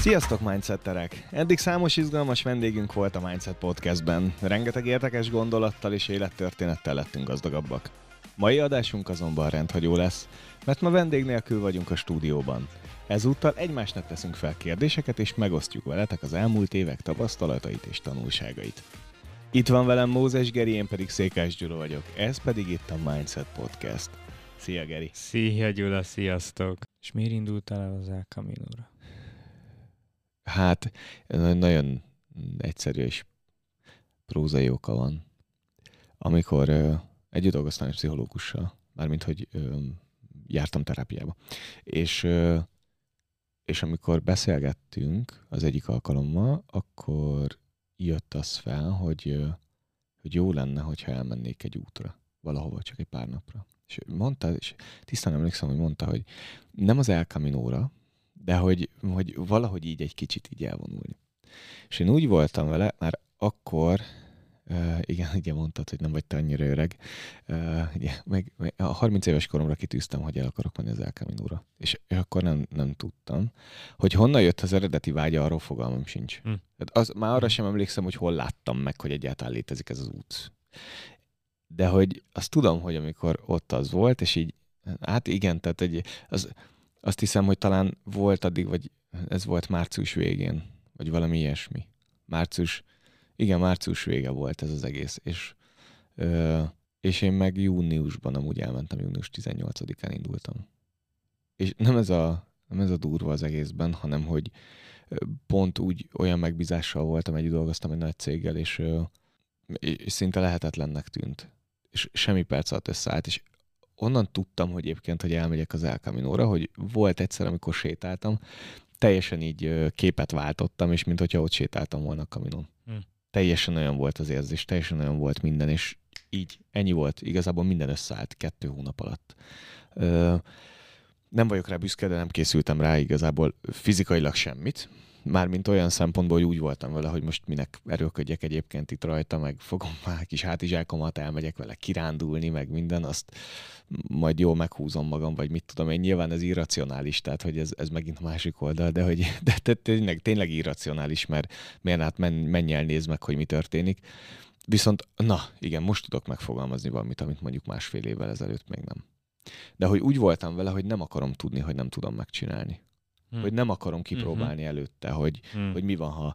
Sziasztok, Mindsetterek! Eddig számos izgalmas vendégünk volt a Mindset Podcastben. Rengeteg érdekes gondolattal és élettörténettel lettünk gazdagabbak. Mai adásunk azonban rendhagyó lesz, mert ma vendég nélkül vagyunk a stúdióban. Ezúttal egymásnak teszünk fel kérdéseket, és megosztjuk veletek az elmúlt évek tapasztalatait és tanulságait. Itt van velem Mózes Geri, én pedig Székás Gyula vagyok. Ez pedig itt a Mindset Podcast. Szia, Geri! Szia, Gyula, sziasztok! És miért indultál el az El Camino-ra? Hát, nagyon egyszerű és prózai oka van. Amikor ö, együtt dolgoztam egy pszichológussal, mármint, hogy ö, jártam terápiába, és, ö, és amikor beszélgettünk az egyik alkalommal, akkor jött az fel, hogy, ö, hogy jó lenne, hogyha elmennék egy útra, valahova, csak egy pár napra. És mondta, és tisztán emlékszem, hogy mondta, hogy nem az El Camino-ra, de hogy, hogy valahogy így egy kicsit így elvonulni. És én úgy voltam vele, már akkor, uh, igen, ugye mondtad, hogy nem vagy te annyira öreg, uh, ugye, meg, meg a 30 éves koromra kitűztem, hogy el akarok menni az El Camino-ra. És, akkor nem, nem tudtam. Hogy honnan jött az eredeti vágya, arról fogalmam sincs. Hm. Tehát az, már arra sem emlékszem, hogy hol láttam meg, hogy egyáltalán létezik ez az út. De hogy azt tudom, hogy amikor ott az volt, és így, hát igen, tehát egy, az, azt hiszem, hogy talán volt addig, vagy ez volt március végén, vagy valami ilyesmi. Március, igen, március vége volt ez az egész, és, ö, és én meg júniusban amúgy elmentem, június 18-án indultam. És nem ez a, nem ez a durva az egészben, hanem hogy pont úgy olyan megbízással voltam, egy dolgoztam egy nagy céggel, és, és szinte lehetetlennek tűnt. És semmi perc alatt összeállt, és onnan tudtam, hogy egyébként, hogy elmegyek az El Camino-ra, hogy volt egyszer, amikor sétáltam, teljesen így képet váltottam, és mint hogyha ott sétáltam volna a kaminon. Hm. Teljesen olyan volt az érzés, teljesen olyan volt minden, és így, ennyi volt. Igazából minden összeállt kettő hónap alatt. Ö, nem vagyok rá büszke, de nem készültem rá igazából fizikailag semmit mármint olyan szempontból, hogy úgy voltam vele, hogy most minek erőködjek egyébként itt rajta, meg fogom már kis hátizsákomat, elmegyek vele kirándulni, meg minden, azt majd jól meghúzom magam, vagy mit tudom én. Nyilván ez irracionális, tehát hogy ez, ez megint másik oldal, de hogy de, de tényleg, tényleg irracionális, mert miért hát men, menj el, nézd meg, hogy mi történik. Viszont, na, igen, most tudok megfogalmazni valamit, amit mondjuk másfél évvel ezelőtt még nem. De hogy úgy voltam vele, hogy nem akarom tudni, hogy nem tudom megcsinálni. Hmm. Hogy nem akarom kipróbálni hmm. előtte, hogy, hmm. hogy mi van, ha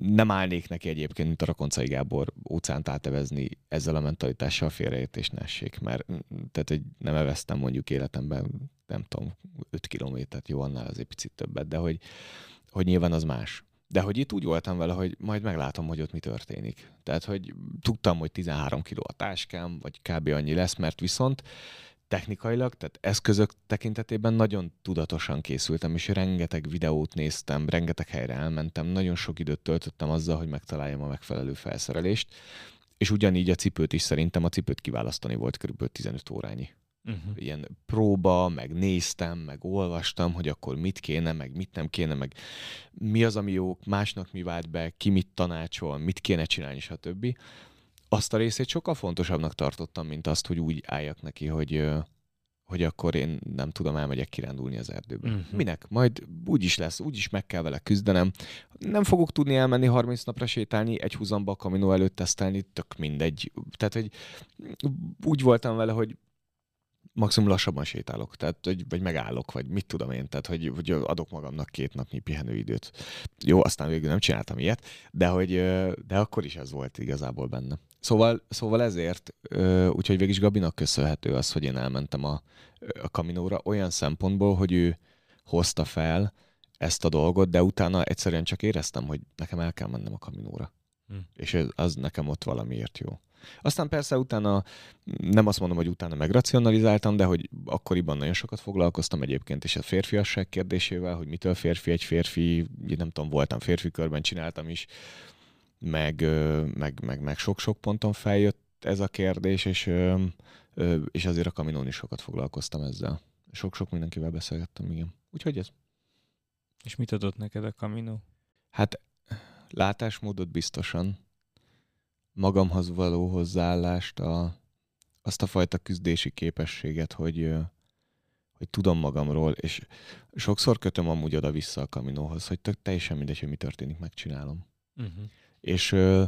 nem állnék neki egyébként, mint a Rakoncai Gábor óceánt átevezni ezzel a mentalitással félreértés ne essék, mert tehát, hogy nem eveztem mondjuk életemben, nem tudom, 5 kilométert, jó, annál azért picit többet, de hogy, hogy nyilván az más. De hogy itt úgy voltam vele, hogy majd meglátom, hogy ott mi történik. Tehát, hogy tudtam, hogy 13 kiló a táskám, vagy kb. annyi lesz, mert viszont technikailag, tehát eszközök tekintetében nagyon tudatosan készültem, és rengeteg videót néztem, rengeteg helyre elmentem, nagyon sok időt töltöttem azzal, hogy megtaláljam a megfelelő felszerelést, és ugyanígy a cipőt is szerintem a cipőt kiválasztani volt kb. 15 órányi. Uh-huh. Ilyen próba, meg néztem, meg olvastam, hogy akkor mit kéne, meg mit nem kéne, meg mi az, ami jó, másnak mi vált be, ki mit tanácsol, mit kéne csinálni, stb azt a részét sokkal fontosabbnak tartottam, mint azt, hogy úgy álljak neki, hogy, hogy akkor én nem tudom, elmegyek kirándulni az erdőbe. Uh-huh. Minek? Majd úgy is lesz, úgy is meg kell vele küzdenem. Nem fogok tudni elmenni 30 napra sétálni, egy húzamba a kaminó előtt tesztelni, tök mindegy. Tehát, hogy úgy voltam vele, hogy maximum lassabban sétálok, tehát, hogy, vagy megállok, vagy mit tudom én, tehát, hogy, hogy adok magamnak két napnyi pihenőidőt. Jó, aztán végül nem csináltam ilyet, de, hogy, de akkor is ez volt igazából benne. Szóval, szóval ezért, úgyhogy végig is Gabinak köszönhető az, hogy én elmentem a, a kaminóra olyan szempontból, hogy ő hozta fel ezt a dolgot, de utána egyszerűen csak éreztem, hogy nekem el kell mennem a kaminóra. Hm. És az nekem ott valamiért jó. Aztán persze utána, nem azt mondom, hogy utána megracionalizáltam, de hogy akkoriban nagyon sokat foglalkoztam egyébként, és a férfiasság kérdésével, hogy mitől férfi egy férfi, nem tudom, voltam férfi körben, csináltam is, meg, meg, meg, meg sok-sok ponton feljött ez a kérdés, és, és azért a kaminón is sokat foglalkoztam ezzel. Sok-sok mindenkivel beszélgettem, igen. Úgyhogy ez. És mit adott neked a kaminó? Hát látásmódot biztosan, magamhoz való hozzáállást, a, azt a fajta küzdési képességet, hogy, hogy tudom magamról, és sokszor kötöm amúgy oda-vissza a kaminóhoz, hogy tök teljesen mindegy, hogy mi történik, megcsinálom. Uh-huh. És ö,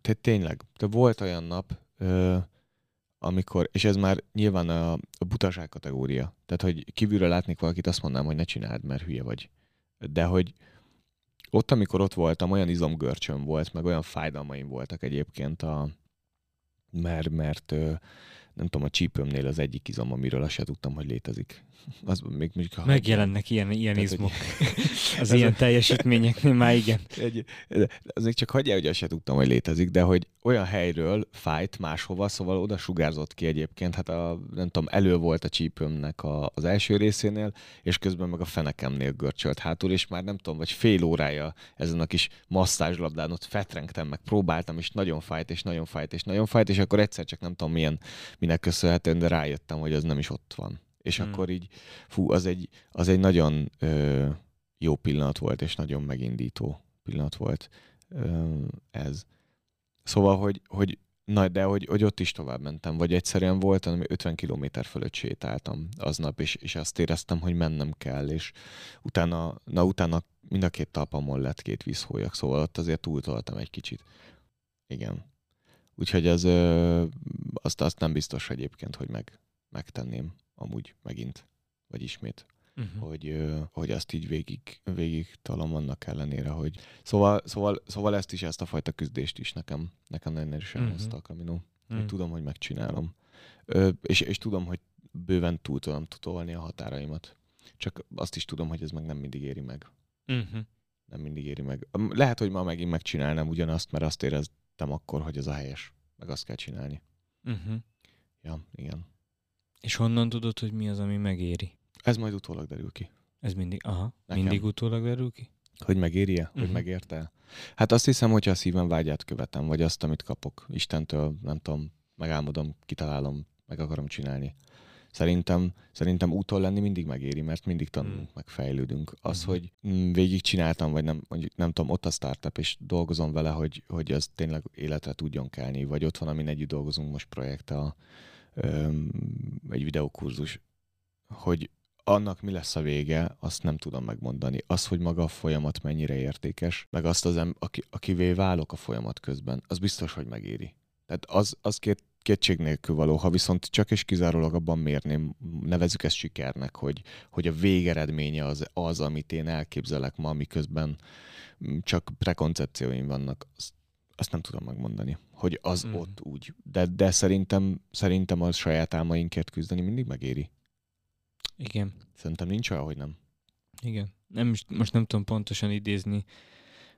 te tényleg, te volt olyan nap, ö, amikor, és ez már nyilván a, a butaság kategória, tehát hogy kívülről látnék valakit, azt mondanám, hogy ne csináld, mert hülye vagy. De hogy ott, amikor ott voltam, olyan izomgörcsöm volt, meg olyan fájdalmaim voltak egyébként, a, mert, mert nem tudom, a csípőmnél az egyik izom, amiről azt se tudtam, hogy létezik. Az még mondjuk, Megjelennek ilyen, ilyen Tehát, izmok. Hogy... az ilyen a... teljesítményeknél már igen. Egy, az még csak hagyja, hogy azt se tudtam, hogy létezik, de hogy olyan helyről fájt máshova, szóval oda sugárzott ki egyébként, hát a, nem tudom, elő volt a csípőmnek a, az első részénél, és közben meg a fenekemnél görcsölt hátul, és már nem tudom, vagy fél órája ezen a kis masszázslabdán ott fetrengtem, meg próbáltam, és nagyon fájt, és nagyon fájt, és nagyon fájt, és akkor egyszer csak nem tudom milyen, minek köszönhetően, de rájöttem, hogy az nem is ott van. És hmm. akkor így, fú, az egy, az egy nagyon ö, jó pillanat volt, és nagyon megindító pillanat volt ö, ez. Szóval, hogy, hogy Na, de hogy, hogy ott is tovább mentem, vagy egyszerűen volt, ami 50 km fölött sétáltam aznap, és, és azt éreztem, hogy mennem kell, és utána, na utána mind a két talpamon lett két vízhólyak, szóval ott azért túltoltam egy kicsit. Igen. Úgyhogy az, azt, azt nem biztos egyébként, hogy meg, megtenném amúgy megint, vagy ismét. Uh-huh. Hogy, hogy azt így végig, végig talom annak ellenére, hogy szóval, szóval, szóval ezt is, ezt a fajta küzdést is nekem, nekem nagyon erősen uh-huh. hozta a Camino. Uh-huh. Hogy tudom, hogy megcsinálom. Ö, és, és tudom, hogy bőven túl tudom tutolni a határaimat. Csak azt is tudom, hogy ez meg nem mindig éri meg. Uh-huh. Nem mindig éri meg. Lehet, hogy ma megint megcsinálnám ugyanazt, mert azt éreztem akkor, hogy ez a helyes. Meg azt kell csinálni. Uh-huh. Ja, igen. És honnan tudod, hogy mi az, ami megéri? Ez majd utólag derül ki. Ez mindig, aha, Nekem. mindig utólag derül ki? Hogy megéri uh-huh. Hogy mhm. megérte Hát azt hiszem, hogyha a szívem vágyát követem, vagy azt, amit kapok Istentől, nem tudom, megálmodom, kitalálom, meg akarom csinálni. Szerintem, szerintem úton lenni mindig megéri, mert mindig tanulunk, mm. meg fejlődünk. Az, mm. hogy végig csináltam, vagy nem, mondjuk nem tudom, ott a startup, és dolgozom vele, hogy, hogy az tényleg életre tudjon kelni, vagy ott van, amin együtt dolgozunk most projekt, a, egy videokurzus, hogy annak mi lesz a vége, azt nem tudom megmondani. Az, hogy maga a folyamat mennyire értékes, meg azt az, em- aki, akivé válok a folyamat közben, az biztos, hogy megéri. Tehát az, az két, kétség nélkül való, ha viszont csak és kizárólag abban mérném, nevezük ezt sikernek, hogy, hogy a végeredménye az, az, amit én elképzelek ma, miközben csak prekoncepcióim vannak, azt, azt nem tudom megmondani, hogy az mm. ott úgy. De, de szerintem, szerintem az saját álmainkért küzdeni mindig megéri. Igen. Szerintem nincs olyan, hogy nem. Igen. Nem, most nem tudom pontosan idézni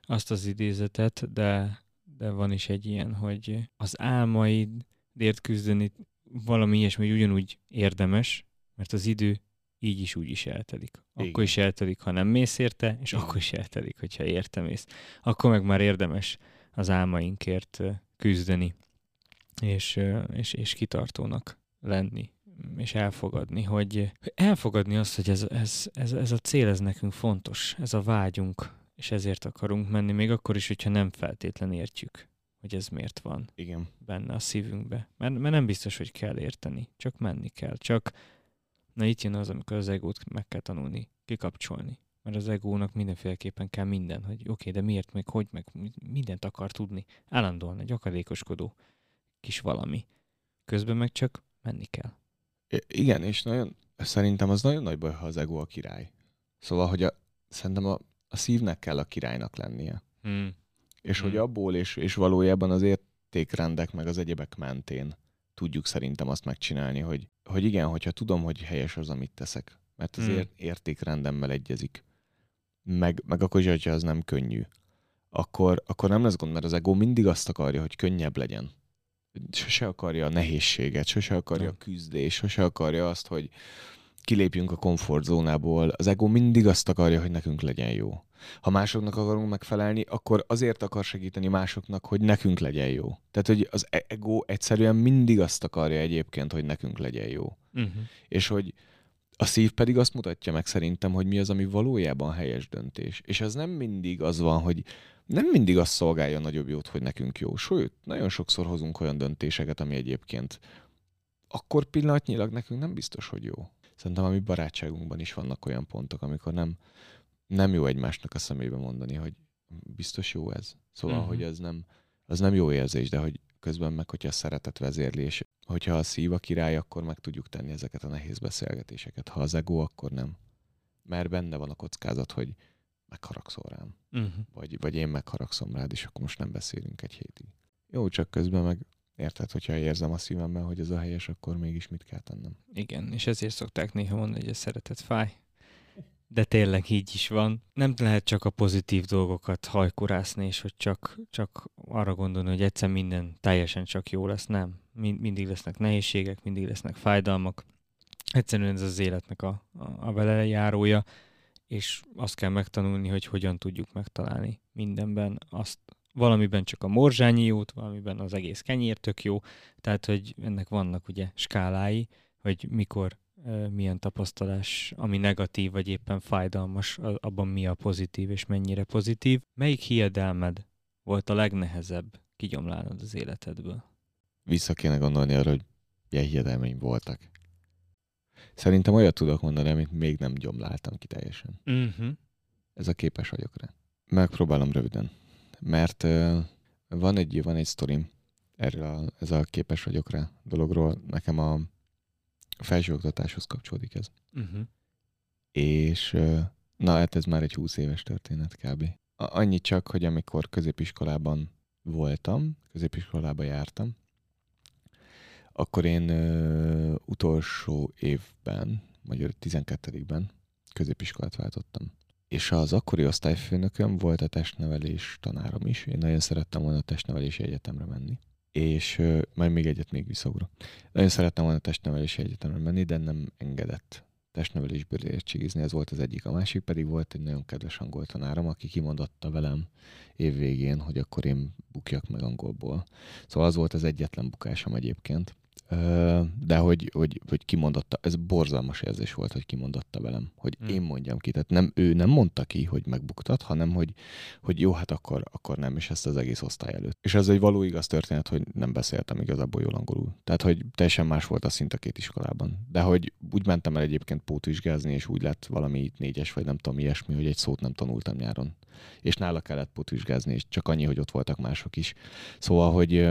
azt az idézetet, de, de van is egy ilyen, hogy az álmaidért küzdeni valami ilyesmi, hogy ugyanúgy érdemes, mert az idő így is úgy is eltelik. Akkor Igen. is eltelik, ha nem mész érte, és Igen. akkor is eltelik, hogyha érte mész. Akkor meg már érdemes az álmainkért küzdeni, és, és, és kitartónak lenni és elfogadni, hogy elfogadni azt, hogy ez, ez, ez, ez a cél, ez nekünk fontos, ez a vágyunk, és ezért akarunk menni, még akkor is, hogyha nem feltétlen értjük, hogy ez miért van Igen. benne a szívünkbe. Mert, mert nem biztos, hogy kell érteni, csak menni kell. Csak na itt jön az, amikor az egót meg kell tanulni, kikapcsolni. Mert az egónak mindenféleképpen kell minden, hogy oké, okay, de miért, meg hogy, meg mindent akar tudni. Állandóan egy akadékoskodó kis valami. Közben meg csak menni kell. Igen, és nagyon, szerintem az nagyon nagy baj, ha az ego a király. Szóval, hogy a, szerintem a, a szívnek kell a királynak lennie. Hmm. És hmm. hogy abból, és, és valójában az értékrendek, meg az egyebek mentén tudjuk szerintem azt megcsinálni, hogy, hogy igen, hogyha tudom, hogy helyes az, amit teszek, mert az hmm. értékrendemmel egyezik, meg, meg akkor is, hogyha az nem könnyű, akkor, akkor nem lesz gond, mert az ego mindig azt akarja, hogy könnyebb legyen sose akarja a nehézséget, sose akarja a küzdés, sose akarja azt, hogy kilépjünk a komfortzónából. Az ego mindig azt akarja, hogy nekünk legyen jó. Ha másoknak akarunk megfelelni, akkor azért akar segíteni másoknak, hogy nekünk legyen jó. Tehát, hogy az e- ego egyszerűen mindig azt akarja egyébként, hogy nekünk legyen jó. Uh-huh. És hogy a szív pedig azt mutatja meg szerintem, hogy mi az, ami valójában helyes döntés. És az nem mindig az van, hogy nem mindig azt szolgálja nagyobb jót, hogy nekünk jó. Sőt, nagyon sokszor hozunk olyan döntéseket, ami egyébként akkor pillanatnyilag nekünk nem biztos, hogy jó. Szerintem a mi barátságunkban is vannak olyan pontok, amikor nem, nem jó egymásnak a szemébe mondani, hogy biztos jó ez. Szóval, uh-huh. hogy ez nem, az nem jó érzés, de hogy közben meg, hogyha a szeretet vezérli, és hogyha a szív a király, akkor meg tudjuk tenni ezeket a nehéz beszélgetéseket. Ha az ego, akkor nem. Mert benne van a kockázat, hogy megharagszol rám. Uh-huh. Vagy, vagy én megharagszom rád, és akkor most nem beszélünk egy hétig. Jó, csak közben meg érted, hogyha érzem a szívemben, hogy ez a helyes, akkor mégis mit kell tennem. Igen, és ezért szokták néha mondani, hogy a szeretet fáj. De tényleg így is van. Nem lehet csak a pozitív dolgokat hajkurászni, és hogy csak, csak arra gondolni, hogy egyszer minden teljesen csak jó lesz. Nem. Mind, mindig lesznek nehézségek, mindig lesznek fájdalmak. Egyszerűen ez az életnek a, a, a velejárója, és azt kell megtanulni, hogy hogyan tudjuk megtalálni mindenben azt, valamiben csak a morzsányi jót, valamiben az egész kenyér tök jó, tehát hogy ennek vannak ugye skálái, hogy mikor milyen tapasztalás, ami negatív, vagy éppen fájdalmas, abban mi a pozitív, és mennyire pozitív. Melyik hiedelmed volt a legnehezebb kigyomlálnod az életedből? Vissza kéne gondolni arra, hogy milyen hiedelmeim voltak. Szerintem olyat tudok mondani, amit még nem gyomláltam ki teljesen. Uh-huh. Ez a képes vagyok rá. Megpróbálom röviden. Mert uh, van egy, van egy sztorim erről a, ez a képes vagyok rá dologról. Nekem a a felsőoktatáshoz kapcsolódik ez. Uh-huh. És na hát ez már egy 20 éves történet kb. Annyi csak, hogy amikor középiskolában voltam, középiskolában jártam, akkor én ö, utolsó évben, vagy 12-ben középiskolát váltottam. És az akkori osztályfőnököm volt a testnevelés tanárom is. Én nagyon szerettem volna a testnevelési egyetemre menni és majd még egyet még visszaugrok. Nagyon szerettem volna testnevelési egyetemre menni, de nem engedett testnevelésből értségizni, ez volt az egyik. A másik pedig volt egy nagyon kedves angol tanárom, aki kimondotta velem évvégén, hogy akkor én bukjak meg angolból. Szóval az volt az egyetlen bukásom egyébként de hogy, hogy, hogy kimondotta, ez borzalmas érzés volt, hogy kimondotta velem, hogy hmm. én mondjam ki. Tehát nem, ő nem mondta ki, hogy megbuktat, hanem hogy, hogy jó, hát akkor, akkor nem, és ezt az egész osztály előtt. És ez egy való igaz történet, hogy nem beszéltem igazából jól angolul. Tehát, hogy teljesen más volt a szint a két iskolában. De hogy úgy mentem el egyébként pótvizsgázni, és úgy lett valami négyes, vagy nem tudom, ilyesmi, hogy egy szót nem tanultam nyáron. És nála kellett pótvizsgázni, és csak annyi, hogy ott voltak mások is. Szóval, hogy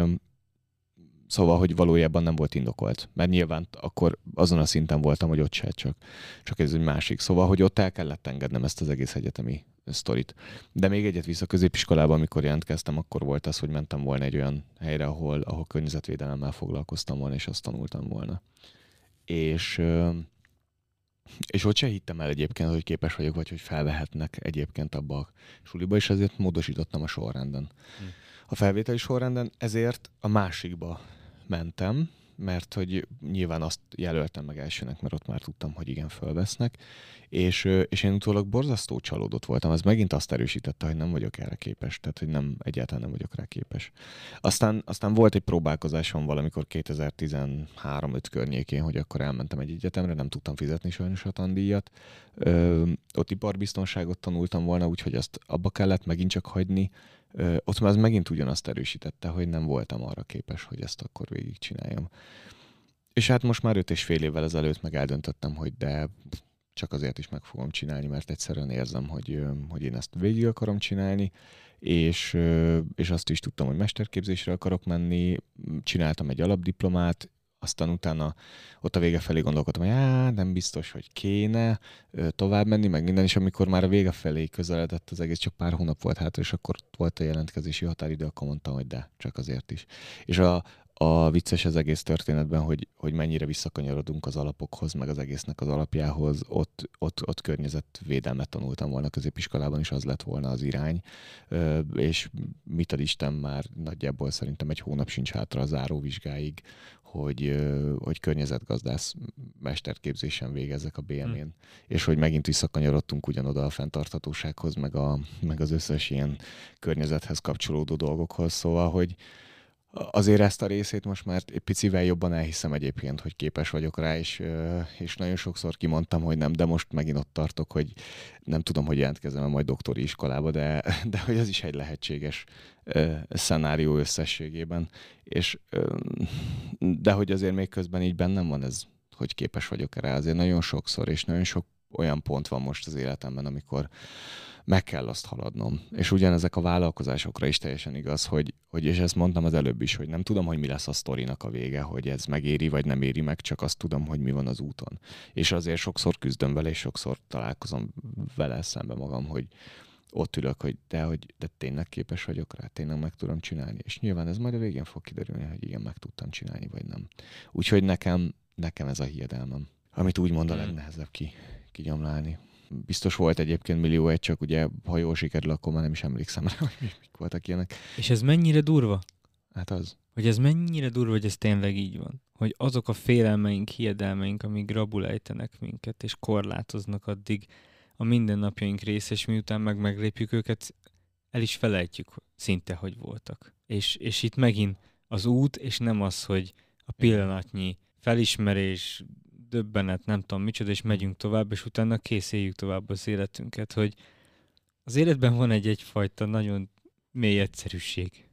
Szóval, hogy valójában nem volt indokolt. Mert nyilván akkor azon a szinten voltam, hogy ott se csak, csak ez egy másik. Szóval, hogy ott el kellett engednem ezt az egész egyetemi sztorit. De még egyet vissza középiskolában, amikor jelentkeztem, akkor volt az, hogy mentem volna egy olyan helyre, ahol, ahol környezetvédelemmel foglalkoztam volna, és azt tanultam volna. És, és ott se hittem el egyébként, hogy képes vagyok, vagy hogy felvehetnek egyébként abba a suliba, és ezért módosítottam a sorrenden. Hm. A felvételi sorrenden, ezért a másikba mentem, mert hogy nyilván azt jelöltem meg elsőnek, mert ott már tudtam, hogy igen, fölvesznek, és, és én utólag borzasztó csalódott voltam, ez megint azt erősítette, hogy nem vagyok erre képes, tehát hogy nem, egyáltalán nem vagyok rá képes. Aztán, aztán volt egy próbálkozásom valamikor 2013-5 környékén, hogy akkor elmentem egy egyetemre, nem tudtam fizetni sajnos a tandíjat, Ö, ott iparbiztonságot tanultam volna, úgyhogy azt abba kellett megint csak hagyni, ott már az megint ugyanazt erősítette, hogy nem voltam arra képes, hogy ezt akkor végigcsináljam. És hát most már öt és fél évvel ezelőtt meg eldöntöttem, hogy de csak azért is meg fogom csinálni, mert egyszerűen érzem, hogy, hogy én ezt végig akarom csinálni, és, és azt is tudtam, hogy mesterképzésre akarok menni, csináltam egy alapdiplomát, aztán utána ott a vége felé gondolkodtam, hogy á, nem biztos, hogy kéne tovább menni, meg minden, és amikor már a vége felé közeledett az egész, csak pár hónap volt hátra, és akkor volt a jelentkezési határidő, akkor mondtam, hogy de, csak azért is. És a, a vicces az egész történetben, hogy, hogy mennyire visszakanyarodunk az alapokhoz, meg az egésznek az alapjához, ott, ott, ott környezetvédelmet tanultam volna középiskolában, és az lett volna az irány, és mit ad Isten már nagyjából szerintem egy hónap sincs hátra a záróvizsgáig, hogy, hogy környezetgazdász mesterképzésen végezzek a BM-én, hmm. és hogy megint visszakanyarodtunk ugyanoda a fenntarthatósághoz, meg, a, meg az összes ilyen környezethez kapcsolódó dolgokhoz, szóval, hogy azért ezt a részét most már egy picivel jobban elhiszem egyébként, hogy képes vagyok rá, és, és nagyon sokszor kimondtam, hogy nem, de most megint ott tartok, hogy nem tudom, hogy jelentkezem majd doktori iskolába, de, de hogy ez is egy lehetséges szenárió összességében. És, de hogy azért még közben így bennem van ez, hogy képes vagyok rá, azért nagyon sokszor, és nagyon sok olyan pont van most az életemben, amikor meg kell azt haladnom. És ugyanezek a vállalkozásokra is teljesen igaz, hogy, hogy és ezt mondtam az előbb is, hogy nem tudom, hogy mi lesz a sztorinak a vége, hogy ez megéri vagy nem éri meg, csak azt tudom, hogy mi van az úton. És azért sokszor küzdöm vele, és sokszor találkozom vele szembe magam, hogy ott ülök, hogy de, hogy de tényleg képes vagyok rá, tényleg meg tudom csinálni. És nyilván ez majd a végén fog kiderülni, hogy igen, meg tudtam csinálni, vagy nem. Úgyhogy nekem, nekem ez a hiedelmem, amit úgymond a hmm. legnehezebb ki, kigyomlálni biztos volt egyébként millió egy, csak ugye, ha jól sikerül, akkor már nem is emlékszem rá, hogy mik voltak ilyenek. És ez mennyire durva? Hát az. Hogy ez mennyire durva, hogy ez tényleg így van. Hogy azok a félelmeink, hiedelmeink, amik rabul ejtenek minket, és korlátoznak addig a mindennapjaink része, és miután meg meglépjük őket, el is felejtjük szinte, hogy voltak. És, és itt megint az út, és nem az, hogy a pillanatnyi felismerés, döbbenet, nem tudom micsoda, és megyünk tovább, és utána készéljük tovább az életünket, hogy az életben van egy egyfajta nagyon mély egyszerűség.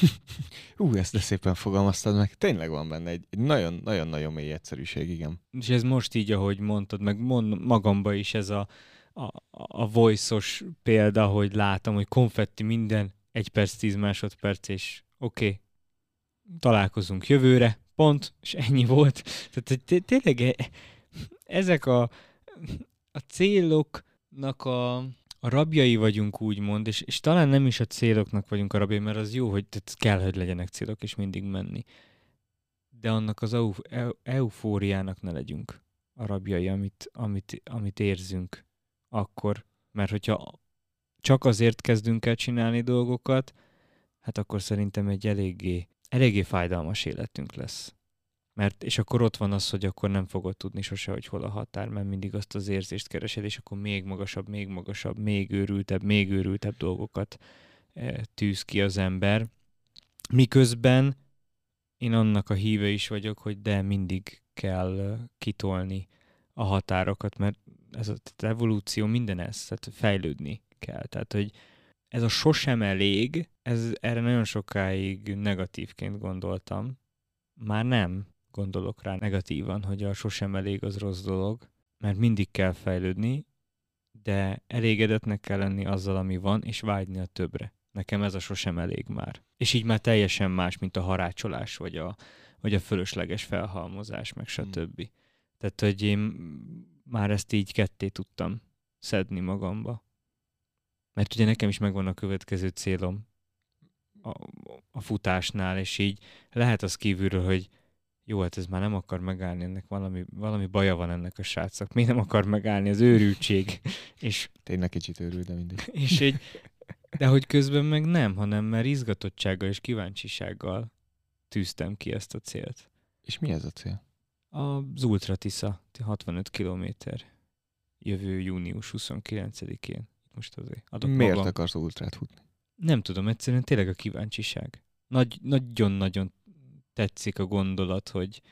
Ú, ezt de szépen fogalmaztad meg. Tényleg van benne egy nagyon-nagyon-nagyon mély egyszerűség, igen. És ez most így, ahogy mondtad, meg mond, magamba is ez a, a, a voice-os példa, hogy látom, hogy konfetti minden, egy perc, tíz másodperc, és oké, okay, találkozunk jövőre, pont, és ennyi volt. Tehát tényleg e, ezek a, a céloknak a, a rabjai vagyunk, úgymond, és, és talán nem is a céloknak vagyunk a rabjai, mert az jó, hogy tehát kell, hogy legyenek célok, és mindig menni. De annak az eu, eu, eufóriának ne legyünk a rabjai, amit, amit, amit érzünk akkor. Mert hogyha csak azért kezdünk el csinálni dolgokat, hát akkor szerintem egy eléggé eléggé fájdalmas életünk lesz. Mert, és akkor ott van az, hogy akkor nem fogod tudni sose, hogy hol a határ, mert mindig azt az érzést keresed, és akkor még magasabb, még magasabb, még őrültebb, még őrültebb dolgokat e, tűz ki az ember. Miközben én annak a híve is vagyok, hogy de mindig kell kitolni a határokat, mert ez az evolúció minden ez, tehát fejlődni kell. Tehát, hogy ez a sosem elég, ez, erre nagyon sokáig negatívként gondoltam. Már nem gondolok rá negatívan, hogy a sosem elég az rossz dolog, mert mindig kell fejlődni, de elégedetnek kell lenni azzal, ami van, és vágyni a többre. Nekem ez a sosem elég már. És így már teljesen más, mint a harácsolás, vagy a, vagy a fölösleges felhalmozás, meg hmm. stb. Hmm. Tehát, hogy én már ezt így ketté tudtam szedni magamba. Mert ugye nekem is megvan a következő célom a, a futásnál, és így lehet az kívülről, hogy jó, hát ez már nem akar megállni, ennek valami, valami baja van ennek a srácnak, még nem akar megállni, az őrültség. és, Tényleg kicsit őrül, de mindig. És egy, de hogy közben meg nem, hanem mert izgatottsággal és kíváncsisággal tűztem ki ezt a célt. És mi ez a cél? Az Ultra Tisza, 65 kilométer, jövő június 29-én most azért adok Miért magam. akarsz ultrát futni? Nem tudom, egyszerűen tényleg a kíváncsiság. Nagy, nagyon-nagyon tetszik a gondolat, hogy,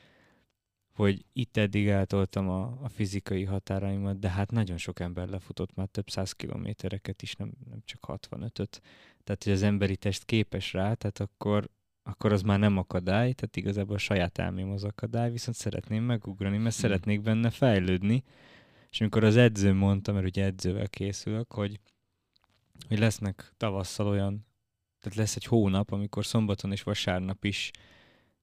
hogy itt eddig eltoltam a, a fizikai határaimat, de hát nagyon sok ember lefutott már több száz kilométereket is, nem, nem csak 65-öt. Tehát, hogy az emberi test képes rá, tehát akkor, akkor az már nem akadály, tehát igazából a saját elmém az akadály, viszont szeretném megugrani, mert hmm. szeretnék benne fejlődni, és amikor az edző mondta, mert ugye edzővel készülök, hogy, hogy lesznek tavasszal olyan, tehát lesz egy hónap, amikor szombaton és vasárnap is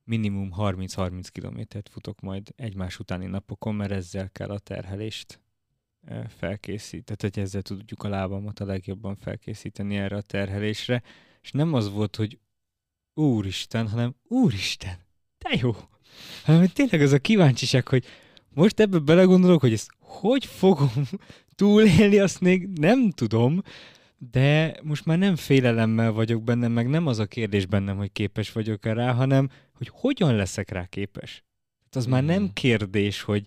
minimum 30-30 kilométert futok majd egymás utáni napokon, mert ezzel kell a terhelést felkészíteni. Tehát, hogy ezzel tudjuk a lábamat a legjobban felkészíteni erre a terhelésre. És nem az volt, hogy úristen, hanem úristen, de jó. Hanem tényleg az a kíváncsiság, hogy most ebbe belegondolok, hogy ezt hogy fogom túlélni, azt még nem tudom, de most már nem félelemmel vagyok bennem, meg nem az a kérdés bennem, hogy képes vagyok-e rá, hanem hogy hogyan leszek rá képes. Hát az mm. már nem hmm. kérdés, hogy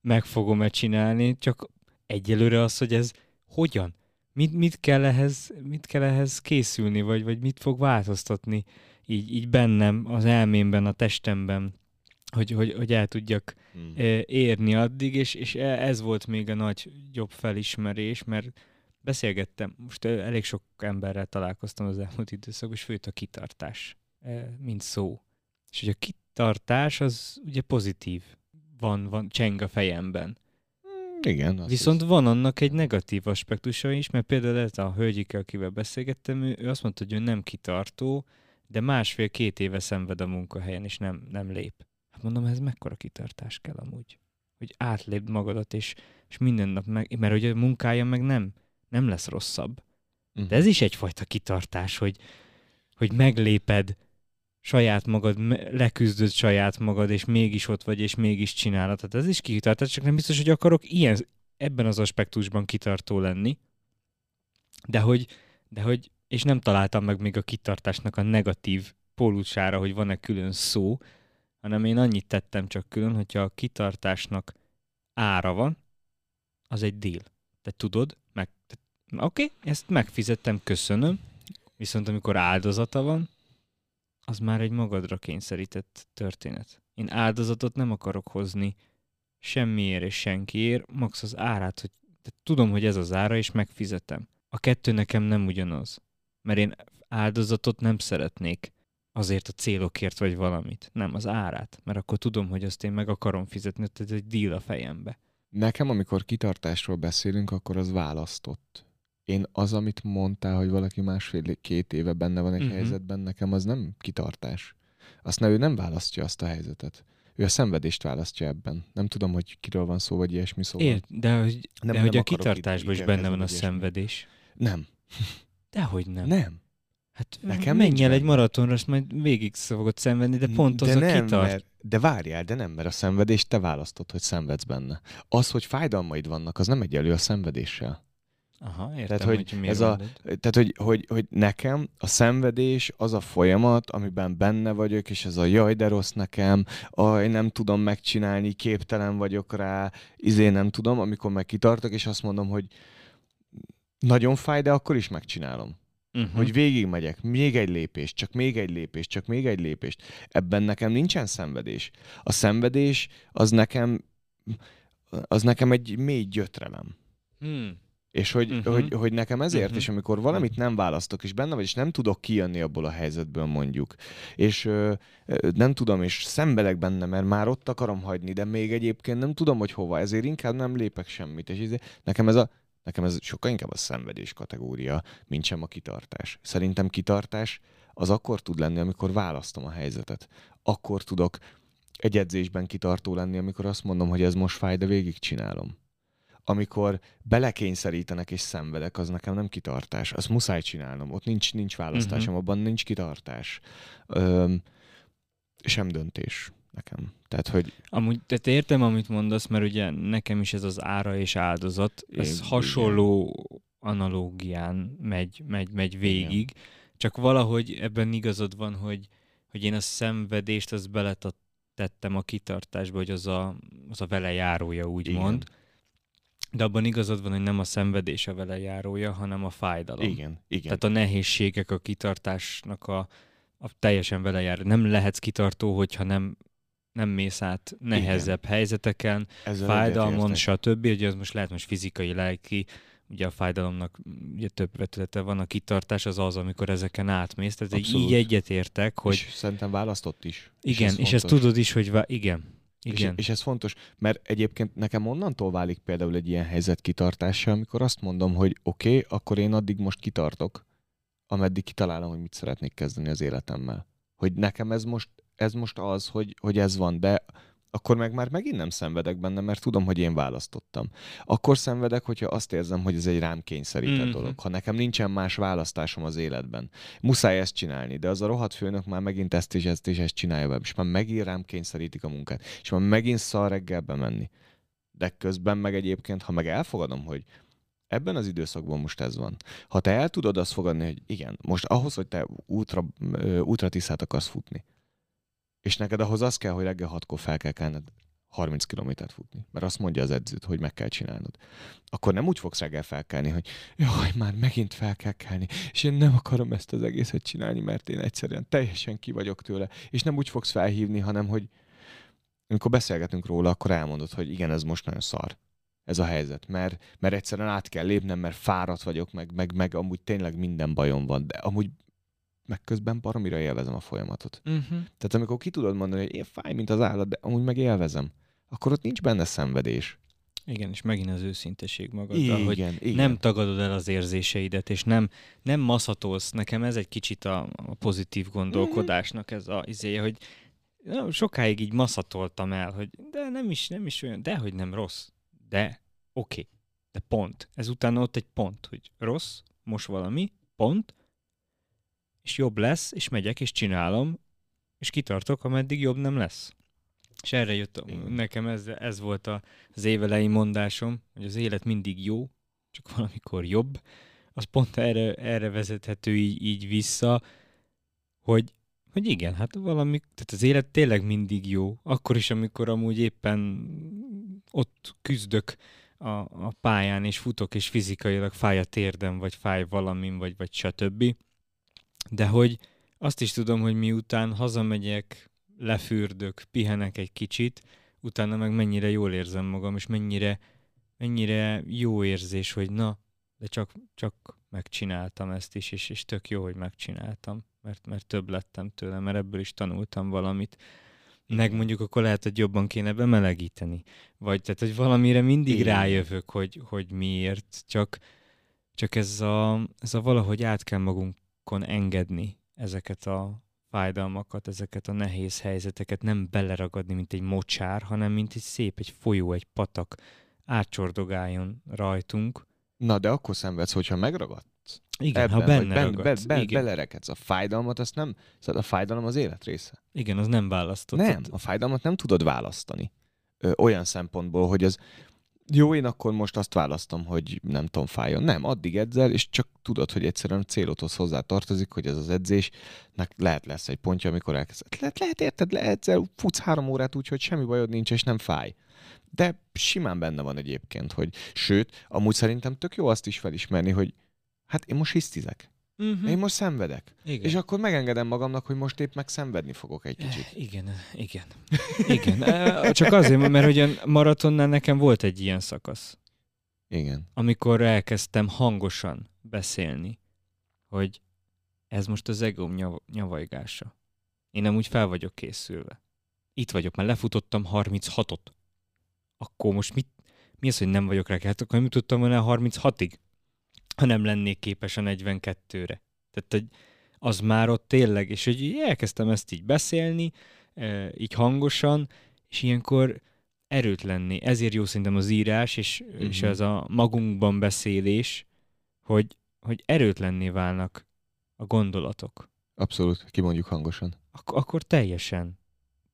meg fogom-e csinálni, csak egyelőre az, hogy ez hogyan. Mit, mit, kell ehhez, mit kell ehhez készülni, vagy, vagy mit fog változtatni így, így bennem, az elmémben, a testemben, hogy, hogy, hogy el tudjak Hmm. érni addig, és, és e, ez volt még a nagy jobb felismerés, mert beszélgettem, most elég sok emberrel találkoztam az elmúlt időszakban, és főt a kitartás, mint szó. És hogy a kitartás az ugye pozitív, van, van cseng a fejemben. Igen. azt Viszont hiszem. van annak egy negatív aspektusa is, mert például ez a hölgyikkel, akivel beszélgettem, ő, ő azt mondta, hogy ő nem kitartó, de másfél-két éve szenved a munkahelyen, és nem, nem lép. Mondom, ez mekkora kitartás kell amúgy? Hogy átlépd magadat, és, és minden nap meg, mert hogy a munkája meg nem, nem lesz rosszabb. Mhm. De ez is egyfajta kitartás, hogy, hogy megléped saját magad, leküzdöd saját magad, és mégis ott vagy, és mégis csinálod. Tehát ez is kitartás, csak nem biztos, hogy akarok ilyen, ebben az aspektusban kitartó lenni. De hogy, de hogy, és nem találtam meg még a kitartásnak a negatív pólusára, hogy van-e külön szó, hanem én annyit tettem csak külön, hogyha a kitartásnak ára van, az egy deal. Te tudod, meg, oké, okay, ezt megfizettem, köszönöm, viszont amikor áldozata van, az már egy magadra kényszerített történet. Én áldozatot nem akarok hozni semmiért és senkiért, max az árát, hogy de tudom, hogy ez az ára, és megfizetem. A kettő nekem nem ugyanaz. Mert én áldozatot nem szeretnék azért a célokért vagy valamit. Nem, az árát. Mert akkor tudom, hogy azt én meg akarom fizetni, tehát egy deal a fejembe. Nekem, amikor kitartásról beszélünk, akkor az választott. Én az, amit mondtál, hogy valaki másfél-két éve benne van egy uh-huh. helyzetben, nekem az nem kitartás. Azt ne, ő nem választja azt a helyzetet. Ő a szenvedést választja ebben. Nem tudom, hogy kiről van szó, vagy ilyesmi szó. Ért, de hogy, Nem- de nem hogy a kitartásban is benne van a szenvedés. Nem. Dehogy nem. Nem. Hát Nekem menj el egy maratonra, azt majd végig fogod szenvedni, de pont az de a nem, kitart. Mert, de várjál, de nem, mert a szenvedést te választod, hogy szenvedsz benne. Az, hogy fájdalmaid vannak, az nem egyenlő a szenvedéssel. Aha, értem, Tehát, hogy, hogy ez a-. Tehát, hogy, hogy, hogy nekem a szenvedés az a folyamat, amiben benne vagyok, és ez a jaj, de rossz nekem, aj, nem tudom megcsinálni, képtelen vagyok rá, izé nem tudom, amikor meg kitartok, és azt mondom, hogy nagyon fáj, de akkor is megcsinálom. Uh-huh. Hogy végigmegyek, még egy lépés, csak még egy lépés, csak még egy lépést. Ebben nekem nincsen szenvedés. A szenvedés az nekem, az nekem egy mély gyötrelem. hmm. És hogy, uh-huh. hogy, hogy nekem ezért, uh-huh. és amikor valamit nem választok, és benne vagy, és nem tudok kijönni abból a helyzetből mondjuk, és ö, ö, nem tudom, és szenvedek benne, mert már ott akarom hagyni, de még egyébként nem tudom, hogy hova, ezért inkább nem lépek semmit. És ezért, nekem ez a Nekem ez sokkal inkább a szenvedés kategória, mint sem a kitartás. Szerintem kitartás az akkor tud lenni, amikor választom a helyzetet. Akkor tudok egy edzésben kitartó lenni, amikor azt mondom, hogy ez most fáj, de végigcsinálom. Amikor belekényszerítenek és szenvedek, az nekem nem kitartás. Azt muszáj csinálnom. Ott nincs, nincs választásom, abban nincs kitartás. Öm, sem döntés nekem. Tehát, hogy Amúgy, tehát értem, amit mondasz, mert ugye nekem is ez az ára és áldozat, ez Igen. hasonló analógián megy, megy, megy végig, csak valahogy ebben igazad van, hogy, hogy én a szenvedést az beletettem a kitartásba, hogy az a, az a vele járója, úgymond. De abban igazad van, hogy nem a szenvedés a vele járója, hanem a fájdalom. igen, igen. Tehát a nehézségek a kitartásnak a, a teljesen vele jár. Nem lehetsz kitartó, hogyha nem, nem mész át nehezebb Igen. helyzeteken, Ezzel fájdalmon, stb. Ugye az most lehet most fizikai, lelki, ugye a fájdalomnak ugye több vetülete van, a kitartás az az, amikor ezeken átmész. Tehát Abszolút. így egyetértek, hogy És szerintem választott is. igen, és, és ezt tudod is, hogy vá- igen, igen. És, és ez fontos, mert egyébként nekem onnantól válik például egy ilyen helyzet kitartása, amikor azt mondom, hogy oké, okay, akkor én addig most kitartok, ameddig kitalálom, hogy mit szeretnék kezdeni az életemmel. Hogy nekem ez most, ez most az, hogy, hogy ez van, de akkor meg már megint nem szenvedek benne, mert tudom, hogy én választottam. Akkor szenvedek, hogyha azt érzem, hogy ez egy rám kényszerített Mhm. mm-hmm. dolog. Ha nekem nincsen más választásom az életben. Muszáj ezt csinálni, de az a rohadt főnök már megint ezt és ezt és ezt csinálja velem, és már megint rám kényszerítik a munkát, és már megint szar reggel bemenni. De közben meg egyébként, ha meg elfogadom, hogy ebben az időszakban most ez van. Ha te el tudod azt fogadni, hogy igen, most ahhoz, hogy te útra, útra tisztát akarsz futni, és neked ahhoz az kell, hogy reggel hatkor fel kell kelned, 30 kilométert futni, mert azt mondja az edzőt, hogy meg kell csinálnod. Akkor nem úgy fogsz reggel felkelni, hogy jaj, már megint fel kell kelni, és én nem akarom ezt az egészet csinálni, mert én egyszerűen teljesen ki vagyok tőle, és nem úgy fogsz felhívni, hanem hogy amikor beszélgetünk róla, akkor elmondod, hogy igen, ez most nagyon szar ez a helyzet, mert, mert egyszerűen át kell lépnem, mert fáradt vagyok, meg, meg, meg amúgy tényleg minden bajom van, de amúgy meg közben baromira élvezem a folyamatot. Uh-huh. Tehát amikor ki tudod mondani, hogy én fáj, mint az állat, de amúgy meg élvezem, akkor ott nincs benne szenvedés. Igen, és megint az őszinteség magaddal, igen, hogy igen. nem tagadod el az érzéseidet, és nem, nem maszatolsz. Nekem ez egy kicsit a, a pozitív gondolkodásnak ez a izéje, hogy nem, sokáig így maszatoltam el, hogy de nem is, nem is olyan, de hogy nem rossz. De oké, okay, de pont. Ezután ott egy pont, hogy rossz, most valami, pont, és jobb lesz, és megyek, és csinálom, és kitartok, ameddig jobb nem lesz. És erre jött, nekem ez, ez volt az évelei mondásom, hogy az élet mindig jó, csak valamikor jobb. Az pont erre, erre vezethető így, így vissza, hogy, hogy igen, hát valami, tehát az élet tényleg mindig jó. Akkor is, amikor amúgy éppen ott küzdök a, a pályán, és futok, és fizikailag fáj a térdem, vagy fáj valamin, vagy, vagy stb. De hogy azt is tudom, hogy miután hazamegyek, lefürdök, pihenek egy kicsit, utána meg mennyire jól érzem magam, és mennyire, mennyire jó érzés, hogy na, de csak, csak megcsináltam ezt is, és, és tök jó, hogy megcsináltam, mert, mert több lettem tőle, mert ebből is tanultam valamit. Meg mondjuk akkor lehet, hogy jobban kéne bemelegíteni. Vagy tehát, hogy valamire mindig Igen. rájövök, hogy, hogy miért, csak, csak ez a, ez a valahogy át kell magunkon engedni ezeket a fájdalmakat, ezeket a nehéz helyzeteket nem beleragadni, mint egy mocsár, hanem mint egy szép, egy folyó, egy patak átcsordogáljon rajtunk. Na, de akkor szenvedsz, hogyha megragad. Igen, ebben, ha benne ben, ragadsz. Be, be, igen. Belerekedsz. A fájdalmat, azt nem, szóval a fájdalom az élet része. Igen, az nem választott. Nem, a fájdalmat nem tudod választani. Ö, olyan szempontból, hogy az jó, én akkor most azt választom, hogy nem tudom, fájjon. Nem, addig edzel, és csak tudod, hogy egyszerűen a célodhoz hozzá tartozik, hogy ez az edzésnek lehet lesz egy pontja, amikor elkezded. Lehet, lehet érted, leedzel, futsz három órát úgy, hogy semmi bajod nincs, és nem fáj. De simán benne van egyébként, hogy sőt, amúgy szerintem tök jó azt is felismerni, hogy hát én most hisztizek. Uh-huh. Én most szenvedek. Igen. És akkor megengedem magamnak, hogy most épp meg szenvedni fogok egy kicsit. Eh, igen, igen. Igen. Eh, csak azért, mert hogy maratonnál nekem volt egy ilyen szakasz. Igen. Amikor elkezdtem hangosan beszélni, hogy ez most az egóm nyav- nyavajgása. Én nem úgy fel vagyok készülve. Itt vagyok, már lefutottam 36-ot. Akkor most mit, mi az, hogy nem vagyok rá? Hát akkor nem jutottam volna 36-ig ha nem lennék képes a 42-re. Tehát, hogy az már ott tényleg, és hogy elkezdtem ezt így beszélni, így hangosan, és ilyenkor erőt lenni. Ezért jó szerintem az írás, és, mm-hmm. és ez a magunkban beszélés, hogy, hogy erőt lenni válnak a gondolatok. Abszolút, kimondjuk hangosan. Ak- akkor teljesen,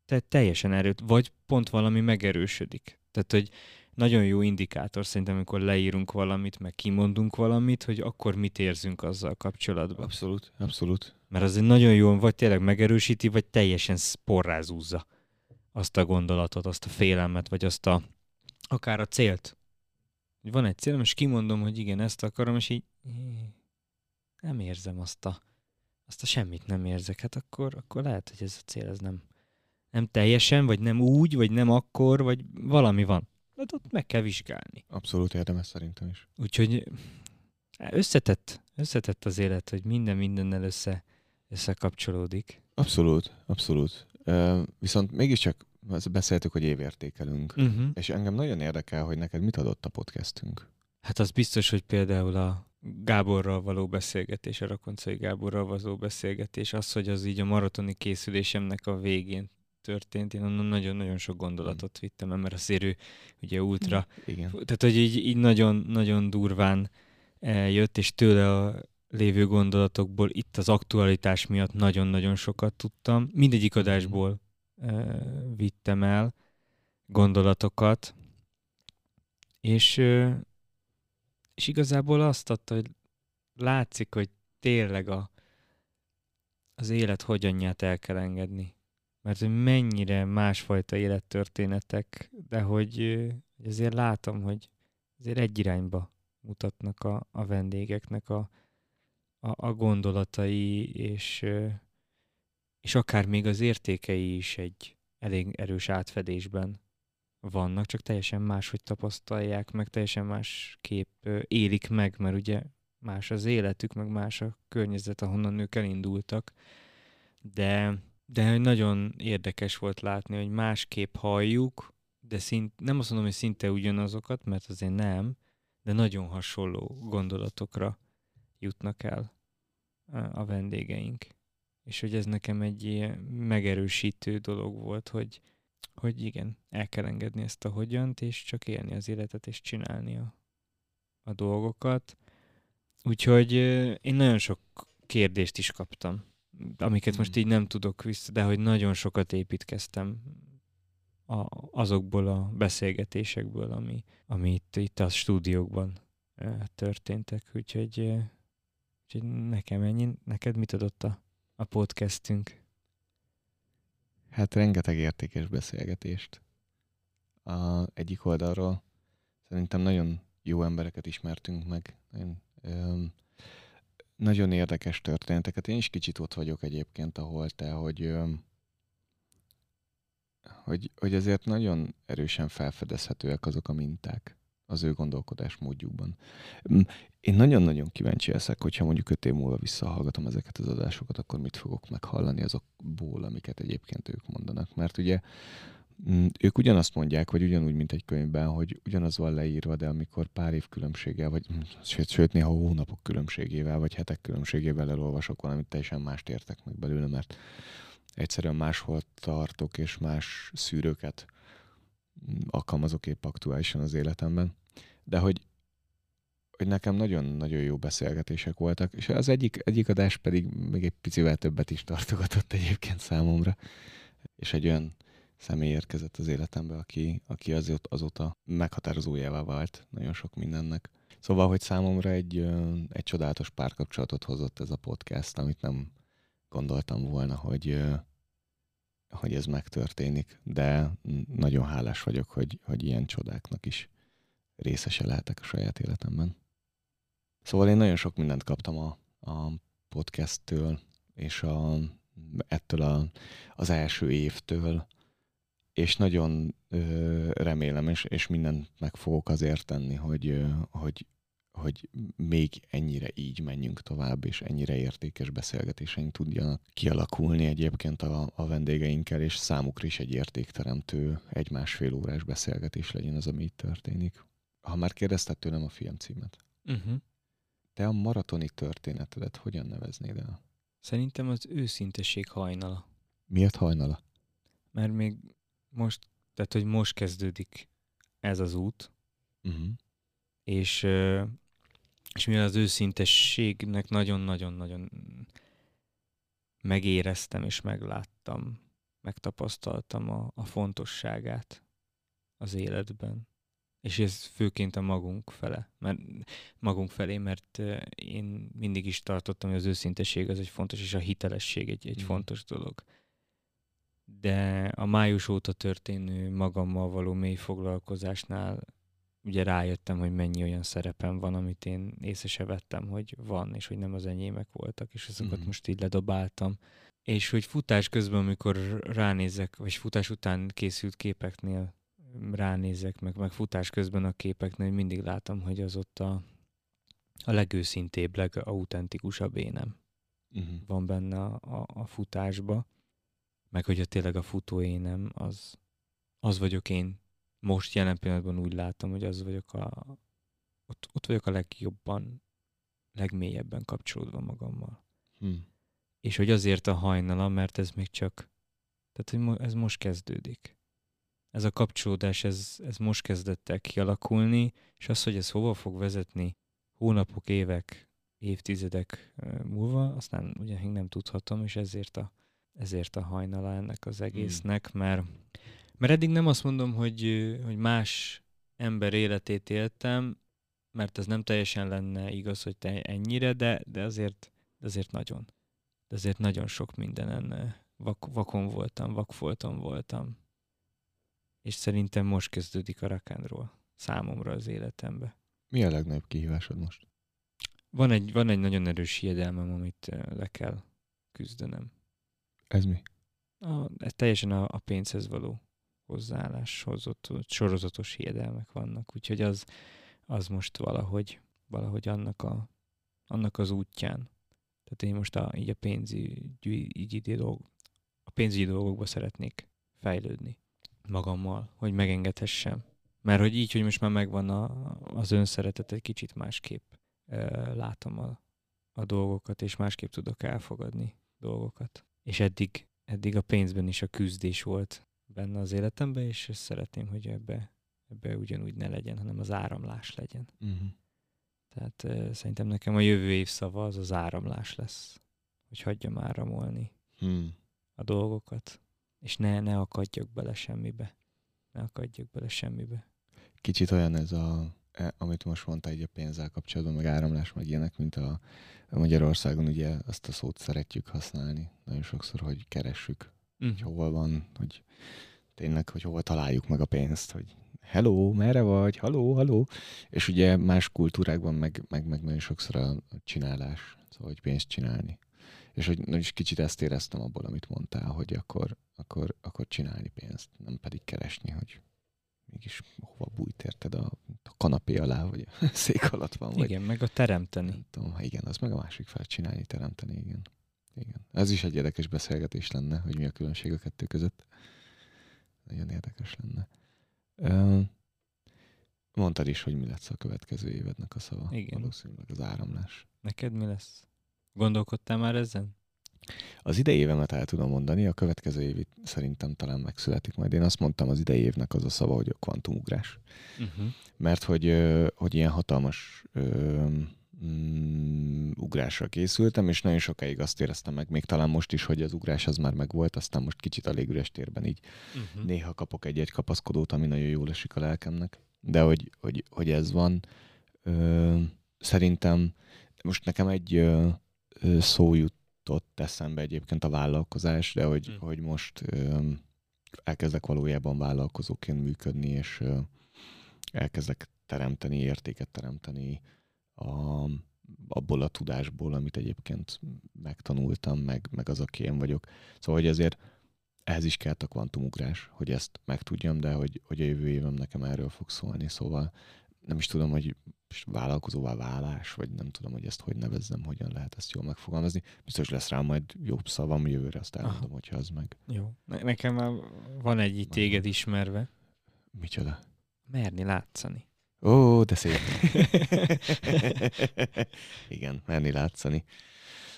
te, teljesen erőt, vagy pont valami megerősödik. Tehát, hogy nagyon jó indikátor szerintem, amikor leírunk valamit, meg kimondunk valamit, hogy akkor mit érzünk azzal kapcsolatban. Abszolút, abszolút. Mert az egy nagyon jó, vagy tényleg megerősíti, vagy teljesen porrázúzza azt a gondolatot, azt a félelmet, vagy azt a, akár a célt. Van egy célom, és kimondom, hogy igen, ezt akarom, és így nem érzem azt a, azt a semmit nem érzek. Hát akkor, akkor lehet, hogy ez a cél ez nem, nem teljesen, vagy nem úgy, vagy nem akkor, vagy valami van. Hát ott meg kell vizsgálni. Abszolút érdemes szerintem is. Úgyhogy összetett, összetett az élet, hogy minden mindennel össze, összekapcsolódik. Abszolút, abszolút. Uh, viszont mégiscsak beszéltük, hogy évértékelünk, uh-huh. és engem nagyon érdekel, hogy neked mit adott a podcastünk. Hát az biztos, hogy például a Gáborral való beszélgetés, a Rakoncai Gáborral való beszélgetés, az, hogy az így a maratoni készülésemnek a végén történt, én onnan nagyon-nagyon sok gondolatot vittem, mert azért ő ugye ultra. Igen. Tehát, hogy így, így nagyon, nagyon durván jött, és tőle a lévő gondolatokból itt az aktualitás miatt nagyon-nagyon sokat tudtam. Mindegyik adásból e, vittem el gondolatokat, és, és igazából azt adta, hogy látszik, hogy tényleg a, az élet hogyanját el kell engedni mert hogy mennyire másfajta élettörténetek, de hogy, azért látom, hogy azért egy irányba mutatnak a, a vendégeknek a, a, a gondolatai, és, és akár még az értékei is egy elég erős átfedésben vannak, csak teljesen máshogy tapasztalják, meg teljesen más kép élik meg, mert ugye más az életük, meg más a környezet, ahonnan ők elindultak. De, de nagyon érdekes volt látni, hogy másképp halljuk, de szint, nem azt mondom, hogy szinte ugyanazokat, mert azért nem, de nagyon hasonló gondolatokra jutnak el a vendégeink. És hogy ez nekem egy ilyen megerősítő dolog volt, hogy, hogy igen, el kell engedni ezt a hogyant, és csak élni az életet, és csinálni a, a dolgokat. Úgyhogy én nagyon sok kérdést is kaptam, amiket most hmm. így nem tudok vissza, de hogy nagyon sokat építkeztem a, azokból a beszélgetésekből, ami, ami itt, itt a stúdiókban történtek. Úgyhogy, úgyhogy nekem ennyi. Neked mit adott a, a podcastünk? Hát rengeteg értékes beszélgetést. A egyik oldalról szerintem nagyon jó embereket ismertünk meg, nagyon, öm, nagyon érdekes történeteket. Én is kicsit ott vagyok egyébként, ahol te, hogy, hogy, hogy azért nagyon erősen felfedezhetőek azok a minták az ő gondolkodás módjukban. Én nagyon-nagyon kíváncsi leszek, hogyha mondjuk öt év múlva visszahallgatom ezeket az adásokat, akkor mit fogok meghallani azokból, amiket egyébként ők mondanak. Mert ugye ők ugyanazt mondják, vagy ugyanúgy, mint egy könyvben, hogy ugyanaz van leírva, de amikor pár év különbséggel, vagy sőt, sőt néha hónapok különbségével, vagy hetek különbségével elolvasok valamit, teljesen mást értek meg belőle, mert egyszerűen máshol tartok, és más szűrőket alkalmazok épp aktuálisan az életemben. De hogy, hogy nekem nagyon-nagyon jó beszélgetések voltak, és az egyik, egyik adás pedig még egy picivel többet is tartogatott egyébként számomra, és egy olyan személy érkezett az életembe, aki, aki azóta, azóta meghatározójává vált nagyon sok mindennek. Szóval, hogy számomra egy, egy csodálatos párkapcsolatot hozott ez a podcast, amit nem gondoltam volna, hogy, hogy ez megtörténik, de nagyon hálás vagyok, hogy, hogy ilyen csodáknak is részese lehetek a saját életemben. Szóval én nagyon sok mindent kaptam a, a podcasttől, és a, ettől a, az első évtől, és nagyon ö, remélem, és, és mindent meg fogok azért tenni, hogy, ö, hogy hogy még ennyire így menjünk tovább, és ennyire értékes beszélgetéseink tudjanak kialakulni egyébként a, a vendégeinkkel, és számukra is egy értékteremtő, egy-másfél órás beszélgetés legyen az, ami itt történik. Ha már kérdezted tőlem a film címet, uh-huh. te a maratoni történetedet hogyan neveznéd el? Szerintem az őszinteség hajnala. Miért hajnala? Mert még most, tehát hogy most kezdődik ez az út, uh-huh. és és mivel az őszintességnek nagyon-nagyon-nagyon megéreztem és megláttam, megtapasztaltam a, a fontosságát az életben. És ez főként a magunk fele, mert magunk felé, mert én mindig is tartottam, hogy az őszintesség az egy fontos, és a hitelesség egy, egy mm. fontos dolog. De a május óta történő magammal való mély foglalkozásnál ugye rájöttem, hogy mennyi olyan szerepem van, amit én észre se vettem, hogy van, és hogy nem az enyémek voltak, és azokat mm. most így ledobáltam. És hogy futás közben, amikor ránézek, vagy futás után készült képeknél ránézek, meg, meg futás közben a képeknél mindig látom, hogy az ott a, a legőszintébb, legautentikusabb énem uh-huh. van benne a, a, a futásba, meg hogy a tényleg a futó énem, az, az vagyok én most jelen pillanatban úgy látom, hogy az vagyok a, ott, ott vagyok a legjobban, legmélyebben kapcsolódva magammal. Hmm. És hogy azért a hajnala, mert ez még csak, tehát hogy ez most kezdődik. Ez a kapcsolódás, ez, ez most kezdett el kialakulni, és az, hogy ez hova fog vezetni hónapok, évek, évtizedek múlva, azt nem, ugye nem tudhatom, és ezért a, ezért a hajnala ennek az hmm. egésznek, hmm. mert mert eddig nem azt mondom, hogy, hogy más ember életét éltem, mert ez nem teljesen lenne igaz, hogy te ennyire, de, de azért, azért nagyon. De azért nagyon sok mindenen vak, vakon voltam, vakfolton voltam. És szerintem most kezdődik a rock'n'roll számomra az életembe. Mi a legnagyobb kihívásod most? Van egy, van egy nagyon erős hiedelmem, amit le kell küzdenem. Ez mi? A, ez teljesen a, a pénzhez való hozzáálláshoz, ott, ott sorozatos hiedelmek vannak, úgyhogy az, az most valahogy, valahogy annak, a, annak az útján. Tehát én most a, így a pénzügyi, dolg, a pénzügyi dolgokba szeretnék fejlődni magammal, hogy megengedhessem. Mert hogy így, hogy most már megvan a, az önszeretet, egy kicsit másképp e, látom a, a dolgokat, és másképp tudok elfogadni dolgokat. És eddig, eddig a pénzben is a küzdés volt benne az életemben, és szeretném, hogy ebbe, ebbe ugyanúgy ne legyen, hanem az áramlás legyen. Uh-huh. Tehát uh, szerintem nekem a jövő év szava az az áramlás lesz, hogy hagyjam áramolni hmm. a dolgokat, és ne, ne akadjak bele semmibe. Ne akadjak bele semmibe. Kicsit olyan ez a, amit most mondta egy a pénzzel kapcsolatban, meg áramlás, meg ilyenek, mint a, Magyarországon ugye azt a szót szeretjük használni. Nagyon sokszor, hogy keressük, mm. hogy hol van, hogy tényleg, hogy hova találjuk meg a pénzt, hogy hello, merre vagy, haló, haló. És ugye más kultúrákban meg, meg, meg nagyon sokszor a csinálás, szóval hogy pénzt csinálni. És hogy is kicsit ezt éreztem abból, amit mondtál, hogy akkor, akkor, akkor csinálni pénzt, nem pedig keresni, hogy mégis hova bújt érted a, a kanapé alá, vagy a szék alatt van. Vagy, igen, meg a teremteni. Nem tudom, igen, az meg a másik fel, csinálni, teremteni, igen. igen. Ez is egy érdekes beszélgetés lenne, hogy mi a különbség a kettő között. Nagyon érdekes lenne. Mondtad is, hogy mi lesz a következő évednek a szava. Igen. Valószínűleg az áramlás. Neked mi lesz? Gondolkodtál már ezen? Az idei évemet el tudom mondani, a következő év szerintem talán megszületik majd. Én azt mondtam, az idei évnek az a szava, hogy a kvantumugrás. Uh-huh. Mert hogy, hogy ilyen hatalmas mm, ugrásra készültem, és nagyon sokáig azt éreztem meg, még talán most is, hogy az ugrás az már megvolt, aztán most kicsit a légüres térben így uh-huh. néha kapok egy-egy kapaszkodót, ami nagyon jól esik a lelkemnek. De hogy, hogy, hogy ez van, ö, szerintem most nekem egy ö, szó jutott eszembe egyébként a vállalkozás, de hogy, uh-huh. hogy most elkezdek valójában vállalkozóként működni, és elkezdek teremteni, értéket teremteni a, abból a tudásból, amit egyébként megtanultam, meg, meg az, aki én vagyok. Szóval, hogy ezért ehhez is kellett a kvantumugrás, hogy ezt megtudjam, de hogy, hogy a jövő évem nekem erről fog szólni, szóval nem is tudom, hogy vállalkozóvá válás, vagy nem tudom, hogy ezt hogy nevezzem, hogyan lehet ezt jól megfogalmazni. Biztos lesz rá majd jobb szavam jövőre, azt elmondom, Aha. hogyha az meg. Jó. Ne- nekem már van egy így téged ismerve. Micsoda? Merni látszani. Ó, de szép. igen, menni látszani.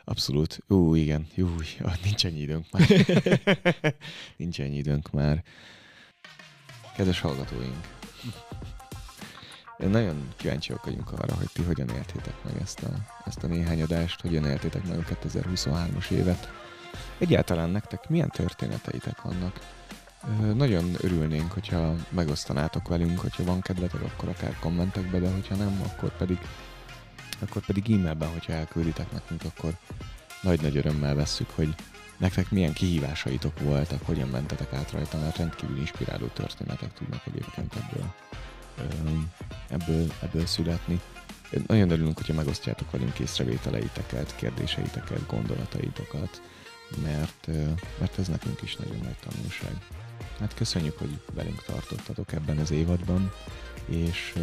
Abszolút. Ú, igen. Jú, nincs ennyi időnk már. nincs ennyi időnk már. Kedves hallgatóink, nagyon kíváncsiak vagyunk arra, hogy ti hogyan értétek meg ezt a, ezt a néhány adást, hogyan értétek meg a 2023-as évet. Egyáltalán nektek milyen történeteitek vannak? Nagyon örülnénk, hogyha megosztanátok velünk, hogyha van kedvetek, akkor akár kommentekbe, de hogyha nem, akkor pedig, akkor pedig e-mailben, hogyha elkülditek nekünk, akkor nagy-nagy örömmel vesszük, hogy nektek milyen kihívásaitok voltak, hogyan mentetek át rajta, mert rendkívül inspiráló történetek tudnak egyébként ebből, ebből, ebből születni. Nagyon örülünk, hogyha megosztjátok velünk észrevételeiteket, kérdéseiteket, gondolataitokat, mert, mert ez nekünk is nagyon nagy tanulság. Hát köszönjük, hogy velünk tartottatok ebben az évadban, és,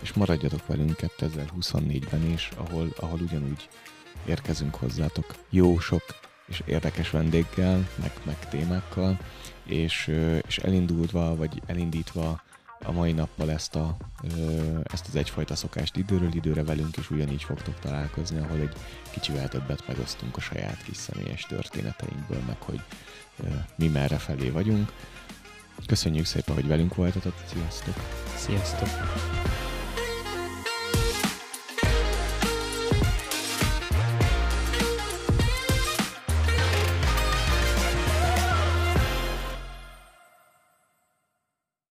és maradjatok velünk 2024-ben is, ahol, ahol ugyanúgy érkezünk hozzátok jó sok és érdekes vendéggel, meg, meg témákkal, és, és elindulva, vagy elindítva a mai nappal ezt, a, ezt az egyfajta szokást időről időre velünk is ugyanígy fogtok találkozni, ahol egy kicsivel többet megosztunk a saját kis személyes történeteinkből, meg hogy mi merre felé vagyunk. Köszönjük szépen, hogy velünk voltatok. Sziasztok! Sziasztok!